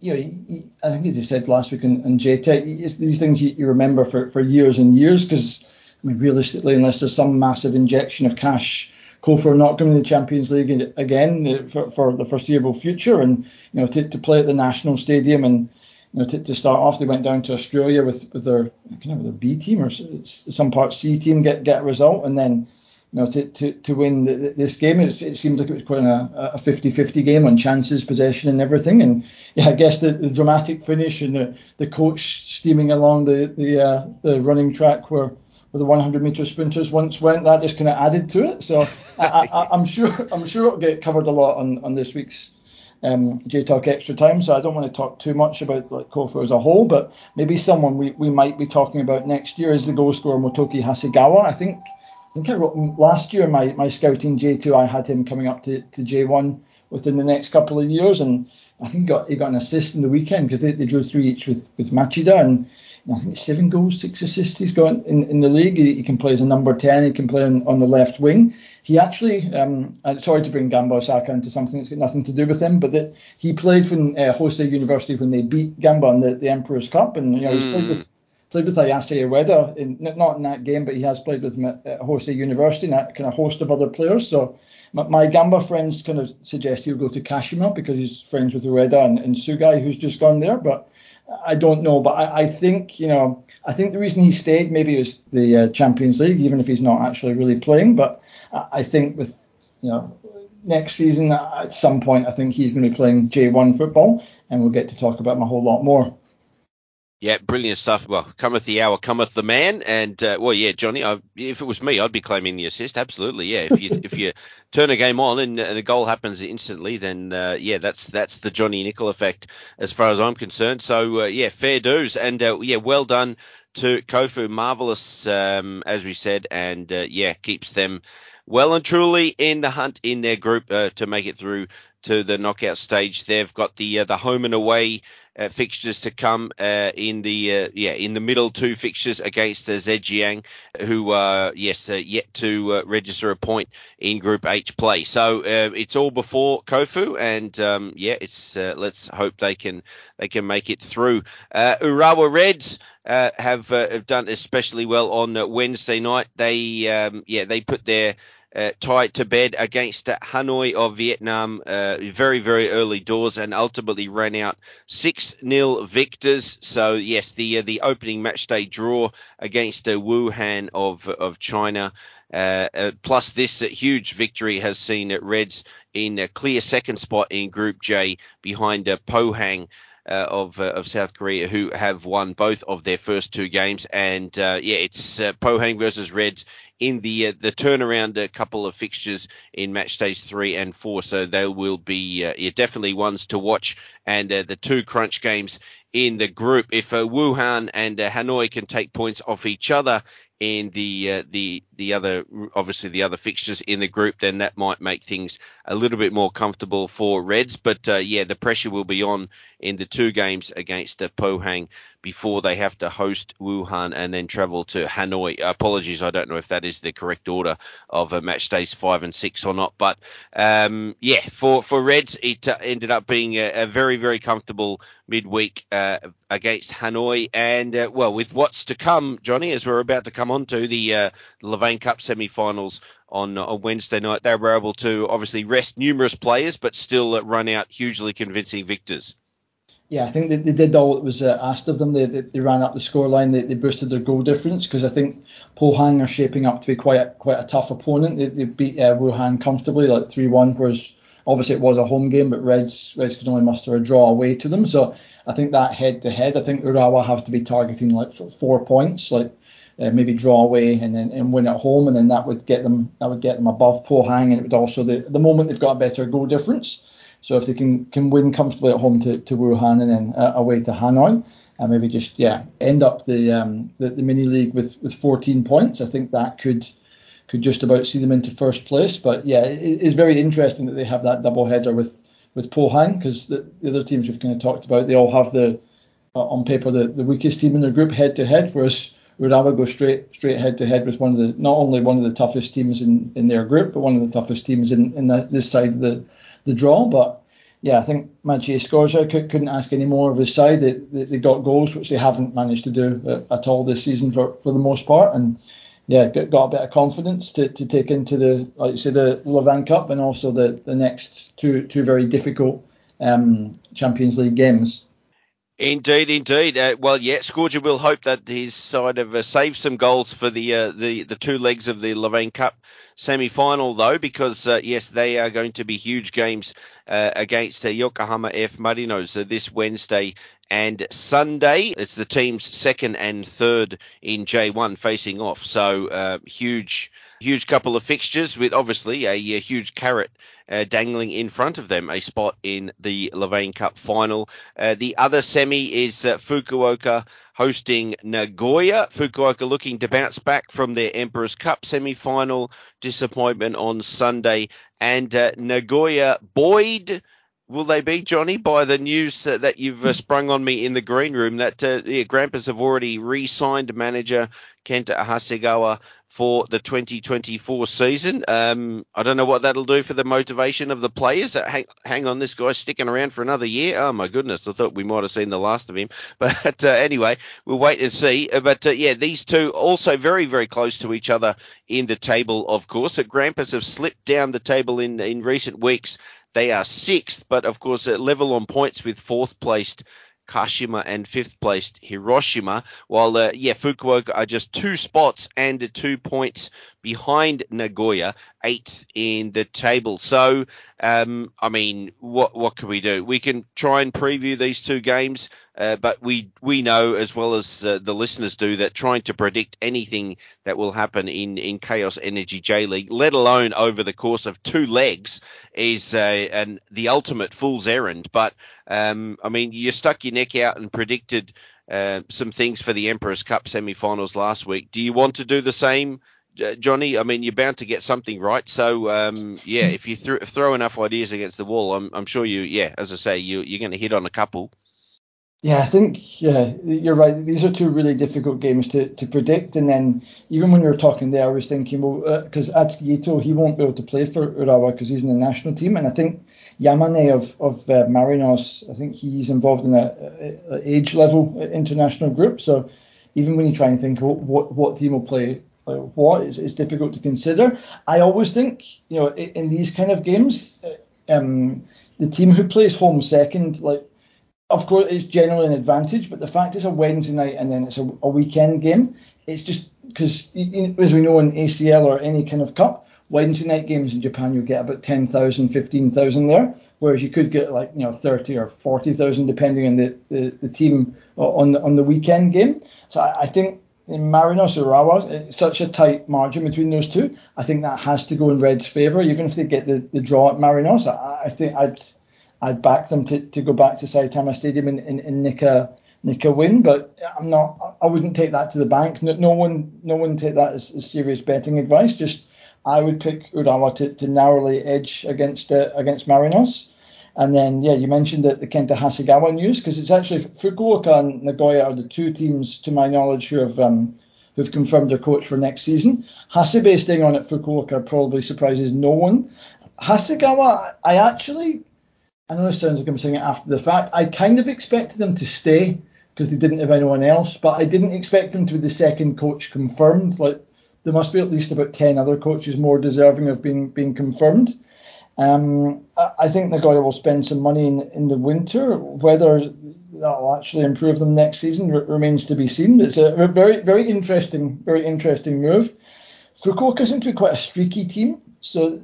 you know, I think as you said last week in, in JTech, these things you, you, remember for, for years and years because, I mean, realistically, unless there's some massive injection of cash, Kofu are not going to the Champions League again uh, for, for the foreseeable future. And, you know, to, to play at the National Stadium and, you know, to, to start off, they went down to Australia with, with their, kind of their B team or some part C team, get, get a result. And then, you know, to, to, to win the, this game. It, it seemed like it was quite a, a 50-50 game on chances, possession, and everything. And yeah, I guess the, the dramatic finish and the, the coach steaming along the the, uh, the running track where where the 100 meter sprinters once went, that just kind of added to it. So I, am sure I'm sure it'll get covered a lot on, on this week's um, J Talk Extra Time. So I don't want to talk too much about like Kofu as a whole, but maybe someone we, we might be talking about next year is the goal scorer Motoki Hasegawa. I think think I wrote last year my, my scouting J2. I had him coming up to, to J1 within the next couple of years, and I think he got he got an assist in the weekend because they, they drew three each with with Machida, and I think seven goals, six assists he's got in, in the league. He, he can play as a number ten. He can play on, on the left wing. He actually, um, uh, sorry to bring Gamba Osaka into something that's got nothing to do with him, but that he played when uh, Hosei University when they beat Gamba in the, the Emperor's Cup, and you know, mm. he's played with hmm played with Ayase Ueda, in, not in that game, but he has played with him at, Hosei University and a kind of host of other players. So my, my Gamba friends kind of suggest he'll go to Kashima because he's friends with Ueda and, and Sugai, who's just gone there. But I don't know. But I, I think, you know, I think the reason he stayed maybe was the uh, Champions League, even if he's not actually really playing. But I, I think with, you know, next season at some point, I think he's going to be playing J1 football, and we'll get to talk about him a whole lot more. Yeah, brilliant stuff. Well, cometh the hour, cometh the man, and uh, well, yeah, Jonny. I, if it was me, I'd be claiming the assist. Absolutely, yeah. If you if you turn a game on and, and a goal happens instantly, then uh, yeah, that's that's the Jonny Nickel effect as far as I'm concerned. So uh, yeah, fair dues, and uh, yeah, well done to Kofu. Marvelous, um, as we said, and uh, yeah, keeps them well and truly in the hunt in their group uh, to make it through to the knockout stage. They've got the the home and away uh, fixtures to come uh, in the uh, yeah in the middle two fixtures against uh, Zhejiang, who are yes uh, yet to uh, register a point in Group H play. So uh, it's all before Kofu, and um, yeah, it's let's hope they can they can make it through. Urawa Reds. have have done especially well on Wednesday night. They um, yeah they put their uh, tied to bed against Hanoi of Vietnam uh, very, very early doors and ultimately ran out 6 0 victors. So, yes, the uh, the opening match day draw against uh, Wuhan of, of China. Uh, uh, plus, this huge victory has seen Reds in a clear second spot in Group J behind Pohang. Uh, of uh, of South Korea who have won both of their first two games. And uh, yeah, it's Pohang versus Reds in the uh, the turnaround a couple of fixtures in match stage three and four. So they will be uh, yeah, definitely ones to watch. And uh, the two crunch games in the group. If uh, Wuhan and Hanoi can take points off each other in the uh, the the other obviously the other fixtures in the group, then that might make things a little bit more comfortable for Reds. But uh, yeah, the pressure will be on in the two games against uh, Pohang before they have to host Wuhan and then travel to Hanoi. Apologies, I don't know if that is the correct order of uh, match days five and six or not. But um, yeah, for for Reds, it uh, ended up being a, a, very very comfortable midweek uh, against Hanoi, and uh, well, with what's to come, Jonny, as we're about to come on to the, uh, Levain Cup semi-finals on, on Wednesday night, they were able to obviously rest numerous players, but still run out hugely convincing victors. Yeah, I think they, they did all that was uh, asked of them. They, they, they, ran up the scoreline. They, they boosted their goal difference because I think Pohang are shaping up to be quite a, quite a tough opponent. They, they beat uh, Wuhan comfortably, like three one, whereas obviously it was a home game, but Reds Reds could only muster a draw away to them. So I think that head to head, I think Urawa have to be targeting like four points, like uh, maybe draw away and then and win at home, and then that would get them that would get them above Pohang, and it would also the the moment they've got a better goal difference So if they can can win comfortably at home to, to Wuhan and then uh, away to Hanoi, and maybe just yeah end up the um, the, the mini league with with 14 points, I think that could could just about see them into first place. But yeah, it, it's very interesting that they have that double header with with Pohang because the, the other teams we've kind of talked about, they all have the uh, on paper the, the weakest team in their group head to head, whereas Urawa go straight straight head to head with one of the not only one of the toughest teams in, in their group, but one of the toughest teams in, in the, this side of the, the draw. But yeah, I think Maciej Skorża could, couldn't ask any more of his side. They, they, they, got goals, which they haven't managed to do uh, at all this season for, for the most part. And yeah, got, got a bit of confidence to, to take into the, like you say, the Levain Cup and also the, the next two two very difficult um, Champions League games. Indeed, indeed. Uh, well, yeah, Skorża will hope that his side have uh, saved some goals for the uh, the the two legs of the Levain Cup semi-final, though, because uh, yes, they are going to be huge games uh, against uh, Yokohama F Marinos this Wednesday and Sunday. It's the team's second and third in J1 facing off, so huge huge couple of fixtures with obviously a, a huge carrot uh, dangling in front of them, a spot in the Levain Cup final. Uh, the other semi is uh, Fukuoka hosting Nagoya. Fukuoka looking to bounce back from their Emperor's Cup semi final disappointment on Sunday, and uh, Nagoya buoyed will they be, Jonny, by the news that you've uh, sprung on me in the green room that uh, yeah, Grampus have already re-signed manager Kenta Hasegawa for the 2024 season. Um, I don't know what that'll do for the motivation of the players. Hang, hang, on, this guy's sticking around for another year. Oh my goodness, I thought we might have seen the last of him. But uh, anyway, we'll wait and see. Uh, but uh, yeah, these two also very, very close to each other in the table, of course. Grampus have slipped down the table in, in recent weeks. They are sixth, but of course, at level on points with fourth placed Kashima and fifth placed Hiroshima, while uh, yeah Fukuoka are just two spots and two points behind Nagoya, eighth in the table. So um, I mean, what what can we do? We can try and preview these two games. Uh, but we we know as well as uh, the listeners do that trying to predict anything that will happen in in Chaos Energy J League, let alone over the course of two legs, is uh, an the ultimate fool's errand. But um, I mean, you stuck your neck out and predicted uh, some things for the Emperor's Cup semi-finals last week. Do you want to do the same? Jonny, I mean, you're bound to get something right. So, um, yeah, if you th- throw enough ideas against the wall, I'm, I'm sure you, yeah, as I say, you, you're going to hit on a couple. Yeah, I think yeah, you're right. These are two really difficult games to, to predict. And then even when you were talking there, I was thinking, well, because uh, Atsuki he won't be able to play for Urawa because he's in the national team. And I think Yamane of of uh, Marinos, I think he's involved in a, age level international group. So even when you try and think what what, what team will play like what, it's, it's difficult to consider. I always think you know in, these kind of games, uh, um, the team who plays home second, like of course, it's generally an advantage, but the fact it's a Wednesday night and then it's a, a weekend game, it's just because, as we know in ACL or any kind of cup, Wednesday night games in Japan, you'll get about 10,000, 15,000 there, whereas you could get like, you know, 30 or 40,000 depending on the, the, the team on on the weekend game. So I, I think in Marinos Urawa, it's such a tight margin between those two. I think that has to go in Red's favour, even if they get the, the draw at Marinos. I, I think I'd I'd back them to, to go back to Saitama Stadium and, and, and nick a nick a win. But I'm not. I wouldn't take that to the bank. No, no one no one take that as, as, serious betting advice. Just I would pick Urawa to, to narrowly edge against uh, against Marinos. And then yeah, you mentioned that the Kenta Hasegawa news because it's actually Fukuoka and Nagoya are the two teams to my knowledge who have um, who've confirmed their coach for next season. Hasebe staying on at Fukuoka probably surprises no one. Hasegawa, I actually I know this sounds like I'm saying it after the fact. I kind of expected them to stay because they didn't have anyone else, but I didn't expect them to be the second coach confirmed. Like there must be at least about ten other coaches more deserving of being being confirmed. Um, I think Nagoya will spend some money in, in the winter. Whether that will actually improve them next season r- remains to be seen. It's a very very interesting very interesting move. Fukuoka seem to be quite a streaky team, so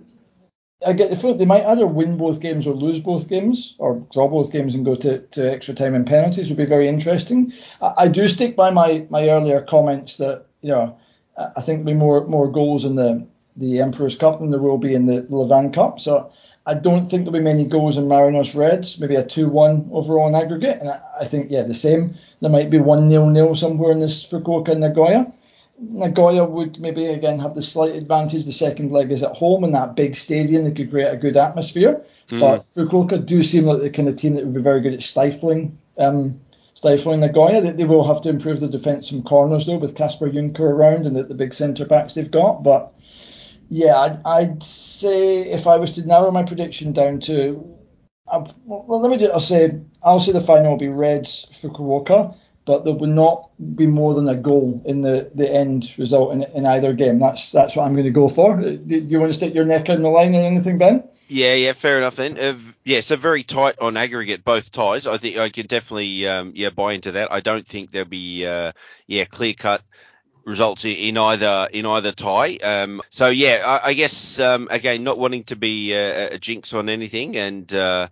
I get the feeling they might either win both games or lose both games, or draw both games and go to, to extra time and penalties would be very interesting. I, I do stick by my, my earlier comments that you know I think there'll be more more goals in the the Emperor's Cup than there will be in the Levain Cup. So I don't think there'll be many goals in Marinos Reds, maybe a 2 1 overall in aggregate. And I, I, think, yeah, the same. There might be 1 0 0 somewhere in this Fukuoka Nagoya. Nagoya would maybe again have the slight advantage. The second leg is at home in that big stadium that could create a good atmosphere. Mm. But Fukuoka do seem like the kind of team that would be very good at stifling um, stifling Nagoya. They, they will have to improve the defence from corners though with Kasper Junker around and the, the big centre backs they've got. But yeah, I'd, I'd, say if I was to narrow my prediction down to, uh, well, let me do. I'll say I'll say the final will be Reds Fukuoka but there will not be more than a goal in the, the end result in, in either game. That's that's what I'm going to go for. Do, do you want to stick your neck in the line or anything, Ben? Yeah, yeah, fair enough then. Uh, yeah, so very tight on aggregate both ties. I think I can definitely um, yeah buy into that. I don't think there'll be uh, yeah clear cut results in either in either tie. Um, so yeah, I, I guess um, again not wanting to be a, a jinx on anything and uh,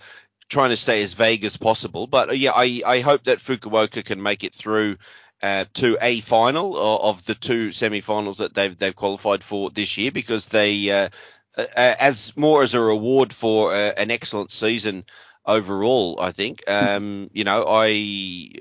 trying to stay as vague as possible. But uh, yeah, I, I hope that Fukuoka can make it through uh, to a final of the two semi-finals that they've they've qualified for this year because they uh, uh, as more as a reward for uh, an excellent season overall. I think um, you know I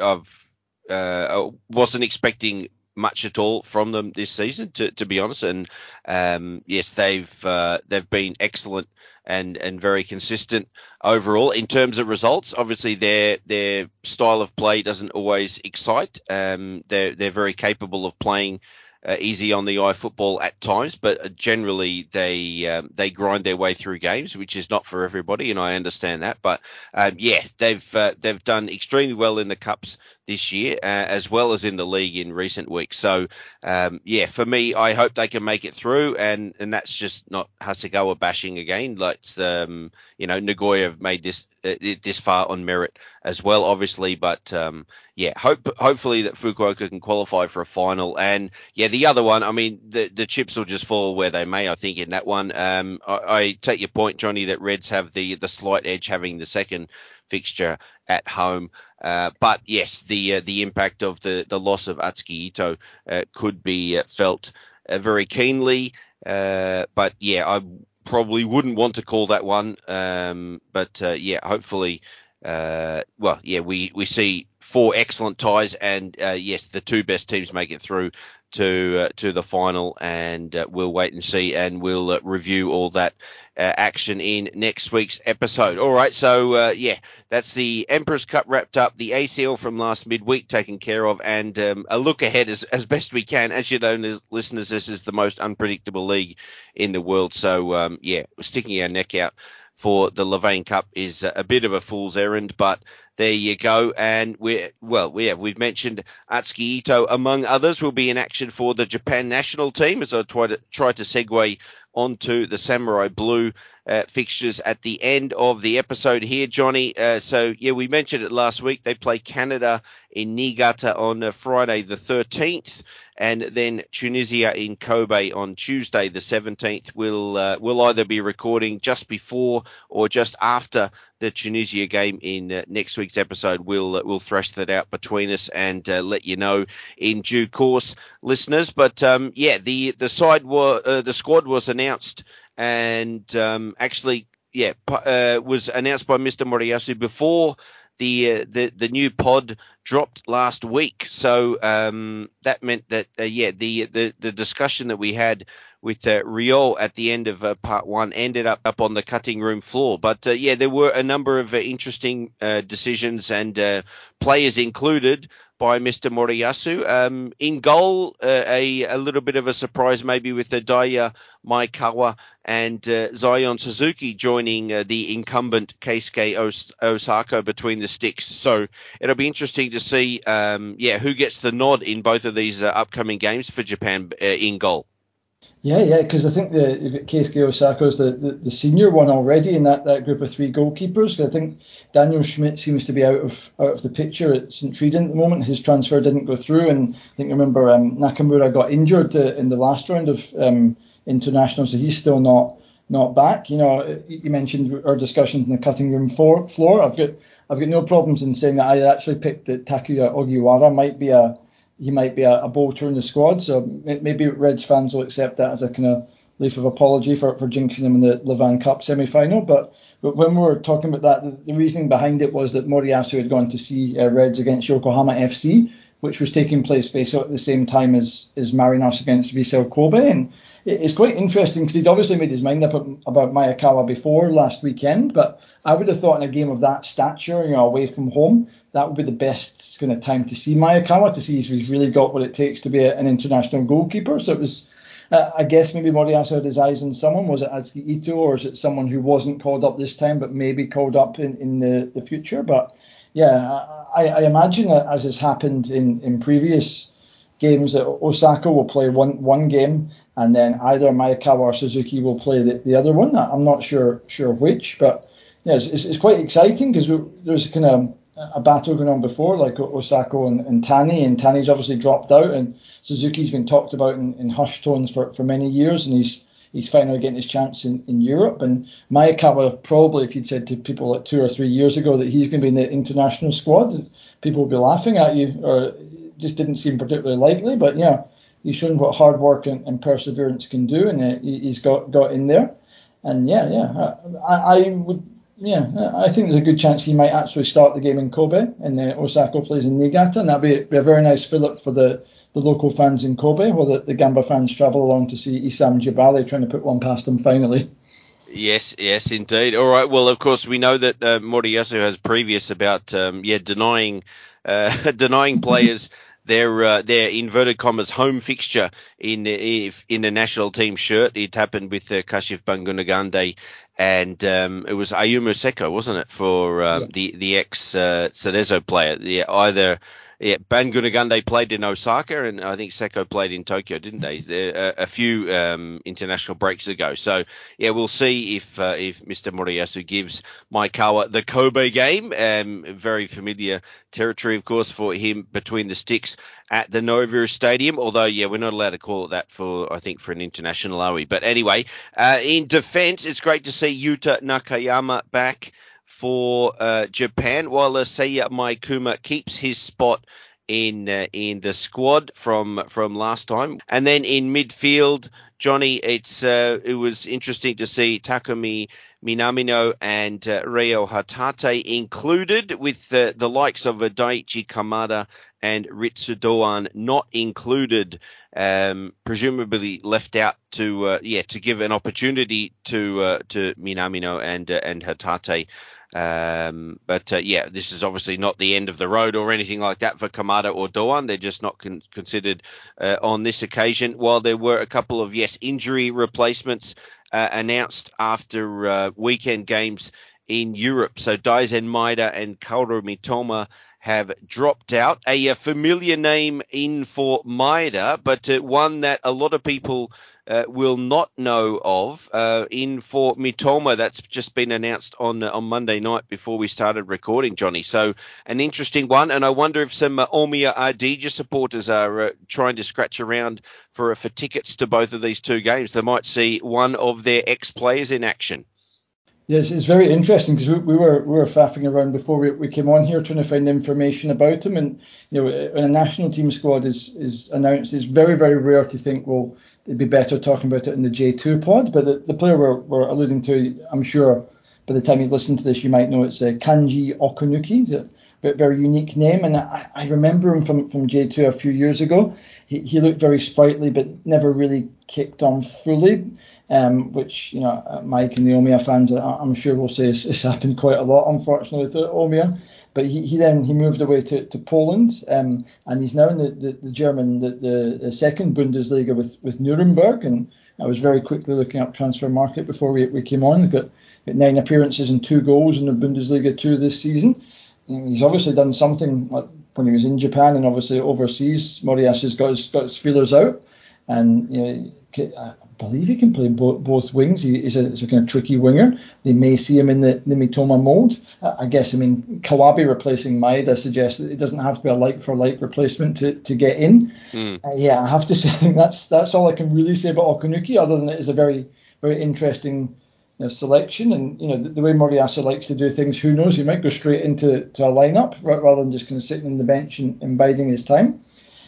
I've uh, wasn't expecting much at all from them this season, to, to be honest. And um, yes, they've uh, they've been excellent and and very consistent overall in terms of results. Obviously, their their style of play doesn't always excite. Um, they're they're very capable of playing uh, easy on the eye football at times, but generally they um, they grind their way through games, which is not for everybody, and I understand that. But um, yeah, they've uh, they've done extremely well in the cups this year, uh, as well as in the league in recent weeks. So um, yeah, for me, I hope they can make it through, and and that's just not Hasegawa bashing again. Like um, you know, Nagoya have made this uh, this far on merit as well, obviously. But um, yeah, hope hopefully that Fukuoka can qualify for a final. And yeah, the other one, I mean, the the chips will just fall where they may. I think in that one, um, I, I take your point, Jonny, that Reds have the the slight edge having the second fixture at home. Uh, but yes, the uh, the impact of the the loss of Atsuki Ito uh, could be uh, felt uh, very keenly. But yeah, I probably wouldn't want to call that one. Um, but yeah, hopefully, well, yeah, we, we see four excellent ties, and uh, yes, the two best teams make it through to uh, to the final, and uh, we'll wait and see, and we'll uh, review all that uh, action in next week's episode. All right, so uh, yeah, that's the Emperor's Cup wrapped up, the ACL from last midweek taken care of, and um, a look ahead as, as best we can. As you know, listeners, this is the most unpredictable league in the world, so um, yeah, sticking our neck out for the Levain Cup is a bit of a fool's errand, but there you go. And we well, we have we've mentioned Atsuki Ito among others will be in action for the Japan national team as I try to try to segue onto the Samurai Blue uh, fixtures at the end of the episode here, Jonny. Uh, so yeah, we mentioned it last week. They play Canada in Niigata on uh, Friday the 13th and then Tunisia in Kobe on Tuesday the 17th. We'll uh, we'll either be recording just before or just after the Tunisia game in uh, next week's episode. We'll uh, we'll thrash that out between us and uh, let you know in due course, listeners. But um, yeah, the the side was uh, the squad was announced and um, actually yeah uh, was announced by Mr. Moriyasu before the uh, the the new pod dropped last week. So um, that meant that uh, yeah, the, the the discussion that we had with uh, at the end of uh, part one ended up up on the cutting room floor. But uh, yeah, there were a number of uh, interesting uh, decisions and uh, players included by Mr. Moriyasu. Um, in goal, a, a little bit of a surprise maybe with the Daiya Maekawa and Zion Suzuki joining the incumbent Keisuke Os- Osako between the sticks. So it'll be interesting to see, um, yeah, who gets the nod in both of these upcoming games for Japan in goal. Yeah, yeah, because I think the Keisuke Osako is the, the, the, senior one already in that, that group of three goalkeepers. I think Daniel Schmidt seems to be out of out of the picture at St Truiden at the moment. His transfer didn't go through, and I think remember um, Nakamura got injured uh, in the last round of um, international, so he's still not not back. You know, you mentioned our discussions in the cutting room floor. I've got I've got no problems in saying that I actually picked that Takuya Ogiwara might be a he might be a, a bolter in the squad. So maybe Reds fans will accept that as a kind of leaf of apology for, for jinxing them in the Levain Cup semi final. But but when we were talking about that, the, the reasoning behind it was that Moriyasu had gone to see uh, Reds against Yokohama FC, which was taking place basically at the same time as, as Marinos against Vissel Kobe. And it's quite interesting because he'd obviously made his mind up about Maekawa before last weekend, but I would have thought in a game of that stature, you know, away from home, that would be the best kind of time to see Maekawa to see if he's really got what it takes to be an international goalkeeper. So it was uh, I guess maybe Moriyasu had his eyes on someone. Was it Atsuki Ito or is it someone who wasn't called up this time but maybe called up in, in the, the future? But yeah, I imagine that as has happened in, in previous games that Osako will play one one game and then either Maekawa or Suzuki will play the, the other one. I'm not sure sure which, but yeah, it's, it's, it's quite exciting because there's kind of a battle going on before, like Osako and, and Tani, and Tani's obviously dropped out, and Suzuki's been talked about in, in hushed tones for, for many years, and he's he's finally getting his chance in, in Europe. And Maekawa, probably, if you'd said to people like two or three years ago that he's going to be in the international squad, people would be laughing at you, or just didn't seem particularly likely. But yeah, he's shown what hard work and, and perseverance can do, and uh, he's got got in there. And yeah, yeah, I, I would yeah, I think there's a good chance he might actually start the game in Kobe, and uh, Osako plays in Niigata, and that'd be, be a very nice fill-up for the, the local fans in Kobe, while the, the Gamba fans travel along to see Issam Jebali trying to put one past him finally. Yes, yes, indeed. All right. Well, of course, we know that uh, Moriyasu has previous about um, yeah denying uh, denying players their uh, their inverted commas home fixture in in the national team shirt. It happened with uh, Kashif Bangunagande and um, it was Ayumu Seko, wasn't it, for um, yeah. the the ex uh, Cerezo player? Yeah, either yeah, Bangunagande played in Osaka, and I think Seko played in Tokyo, didn't they? A, a few um, international breaks ago. So yeah, we'll see if uh, if Mr. Moriyasu gives Maekawa the Kobe game. Um, very familiar territory, of course, for him between the sticks at the Noevir Stadium. Although yeah, we're not allowed to call it that for I think for an international, are we? But anyway, uh, in defence, it's great to see Yuta Nakayama back for uh, Japan, while Seiya Maikuma keeps his spot in uh, in the squad from from last time. And then in midfield, Jonny, it's uh, it was interesting to see Takumi Minamino and uh, Reo Hatate included, with the, the likes of Daichi Kamada and Ritsu Doan not included, um, presumably left out to uh, yeah to give an opportunity to uh, to Minamino and uh, and Hatate um, but uh, yeah, this is obviously not the end of the road or anything like that for Kamada or Doan. They're just not con- considered uh, on this occasion. While there were a couple of yes injury replacements uh, announced after uh, weekend games in Europe. So Daizen Maeda and Kaoru Mitoma have dropped out. A, familiar name in for Maeda, but uh, one that a lot of people uh, will not know of uh, in for Mitoma. That's just been announced on uh, on Monday night before we started recording, Jonny. So an interesting one, and I wonder if some uh, Omiya Ardija supporters are uh, trying to scratch around for uh, for tickets to both of these two games. They might see one of their ex players in action. Yes, it's very interesting because we, we, were we were faffing around before we, we came on here trying to find information about him, and you know when a national team squad is is announced, it's very very rare to think well it'd be better talking about it in the J2 pod. But the, the player we're, we're alluding to, I'm sure by the time you listen to this, you might know it's uh, Kanji Okunuki. a very unique name, and I, I, remember him from, from J2 a few years ago. He, he looked very sprightly, but never really kicked on fully um, which you know uh, Mike and the Omiya fans, I'm sure will say it's, happened quite a lot, unfortunately, to Omiya. But he, he then he moved away to, to Poland, um, and he's now in the, the, the German the, the, second Bundesliga with, with Nuremberg. And I was very quickly looking up Transfermarkt before we, we came on. Got, got nine appearances and two goals in the Bundesliga two this season. And he's obviously done something like when he was in Japan and obviously overseas. Moriyasu has got his, got his feelers out, and you know, believe he can play both, both wings. He, he's, a, he's a kind of tricky winger. They may see him in the, the Mitoma mold. I guess, I mean, Kawabe replacing Maeda suggests that it doesn't have to be a like for like replacement to, to get in. Mm. Uh, yeah, I have to say, that's that's all I can really say about Okunuki, other than it is a very, very interesting you know, selection. And, you know, the, the way Moriyasu likes to do things, who knows, he might go straight into to a lineup rather than just kind of sitting on the bench and, and biding his time.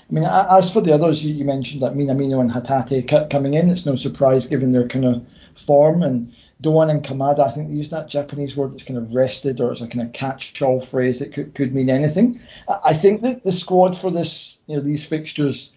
I mean, as for the others, you, mentioned that Minamino and Hatate coming in. It's no surprise given their kind of form. And Doan and Kamada, I think they use that Japanese word that's kind of rested or it's a kind of catch-all phrase that could, could mean anything. I think that the squad for this, you know, these fixtures,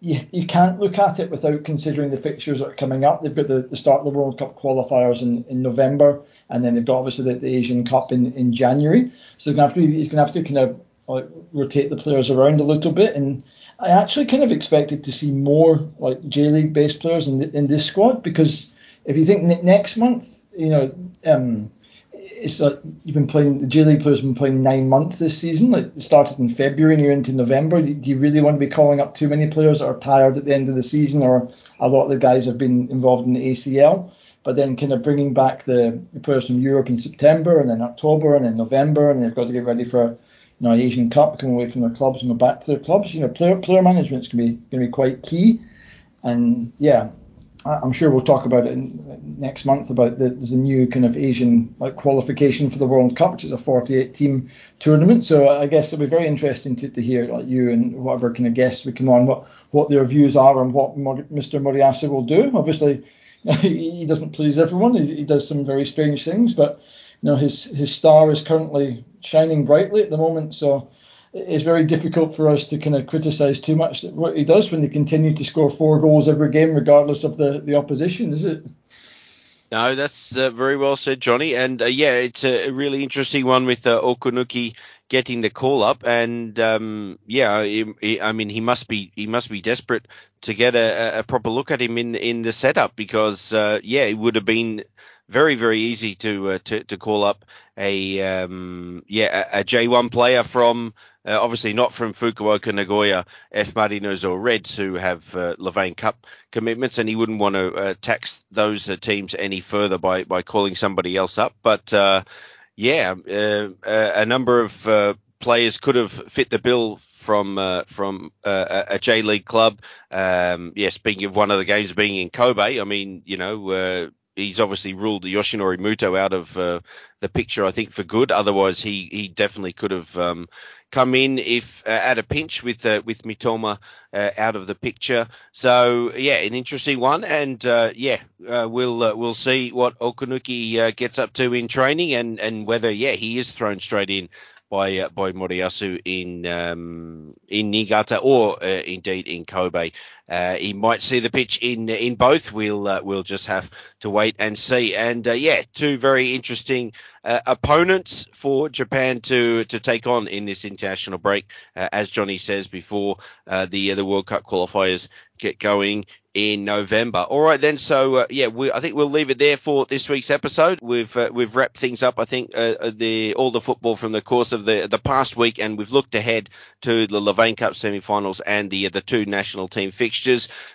you, you can't look at it without considering the fixtures that are coming up. They've got the, the start of the World Cup qualifiers in, in November, and then they've got obviously the, the Asian Cup in, in January. So he's going to have to, he's going to, have to kind of like, rotate the players around a little bit. And I actually kind of expected to see more like J League based players in, in this squad because if you think next month, you know, um, it's like you've been playing the J League players have been playing nine months this season. Like it started in February and you're into November. Do you really want to be calling up too many players that are tired at the end of the season, or a lot of the guys have been involved in the ACL? But then kind of bringing back the, the players from Europe in September and then October and then November, and they've got to get ready for know Asian Cup, coming away from their clubs and go back to their clubs. You know, player player management's gonna be gonna be quite key. And yeah, I'm sure we'll talk about it in, next month about the, there's a new kind of Asian like qualification for the World Cup, which is a 48 team tournament. So I guess it'll be very interesting to, to hear like you and whatever kind of guests we come on what what their views are and what Mr. Moriyasu will do. Obviously, he doesn't please everyone. He, he does some very strange things, but know his his star is currently shining brightly at the moment. So it's very difficult for us to kind of criticise too much what he does when they continue to score four goals every game, regardless of the, the opposition, is it? No, that's uh, very well said, Jonny. And uh, yeah, it's a really interesting one with uh, Okunuki getting the call up, and um, yeah, he, he, I mean he must be he must be desperate to get a, a proper look at him in in the setup because uh, yeah, it would have been very very easy to uh, to, to call up a um, yeah a, a J1 player from uh, obviously not from Fukuoka, Nagoya, F Marinos or Reds who have uh, Levain Cup commitments, and he wouldn't want to uh, tax those uh, teams any further by by calling somebody else up. But uh, yeah, uh, a number of players could have fit the bill from uh, from uh, a J League club. Um, yeah, speaking of one of the games being in Kobe, I mean, you know, uh, he's obviously ruled the Yoshinori Muto out of uh, the picture, I think, for good. Otherwise, he he definitely could have um, come in if uh, at a pinch with uh, with Mitoma uh, out of the picture. So yeah, an interesting one, and uh, yeah, uh, we'll we'll see what Okunuki gets up to in training, and and whether yeah he is thrown straight in by by Moriyasu in um, in Niigata or indeed in Kobe. Uh, he might see the pitch in in both. We'll uh, we'll just have to wait and see. And uh, yeah, two very interesting uh, opponents for Japan to to take on in this international break, as Jonny says before the the World Cup qualifiers get going in November. All right then. So uh, yeah, we, I think we'll leave it there for this week's episode. We've uh, we've wrapped things up. I think uh, uh the all the football from the course of the the past week, and we've looked ahead to the Levain Cup semi-finals and the the two national team fixtures.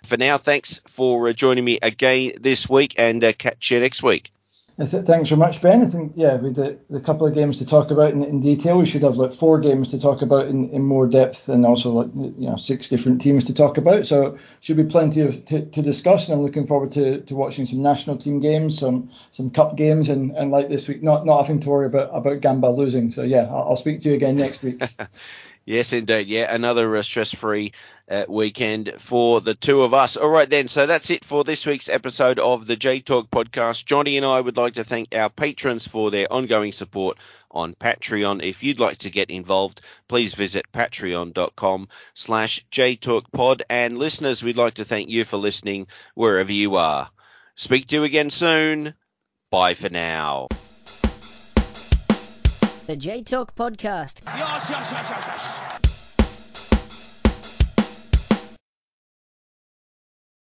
For now, thanks for uh, joining me again this week, and uh, catch you next week. Thanks very much, Ben. I think yeah, with a, a couple of games to talk about in, in, detail, we should have like four games to talk about in, in more depth, and also like you know six different teams to talk about. So should be plenty of to, to discuss, and I'm looking forward to, to watching some national team games, some some cup games, and, and like this week, not not having to worry about about Gamba losing. So yeah, I'll, I'll speak to you again next week. Yes, indeed. Yeah, another uh, stress-free uh, weekend for the two of us. All right, then. So that's it for this week's episode of the J Talk podcast. Jonny and I would like to thank our patrons for their ongoing support on Patreon. If you'd like to get involved, please visit patreon.com slash jtalkpod. And listeners, we'd like to thank you for listening wherever you are. Speak to you again soon. Bye for now. The J Talk Podcast.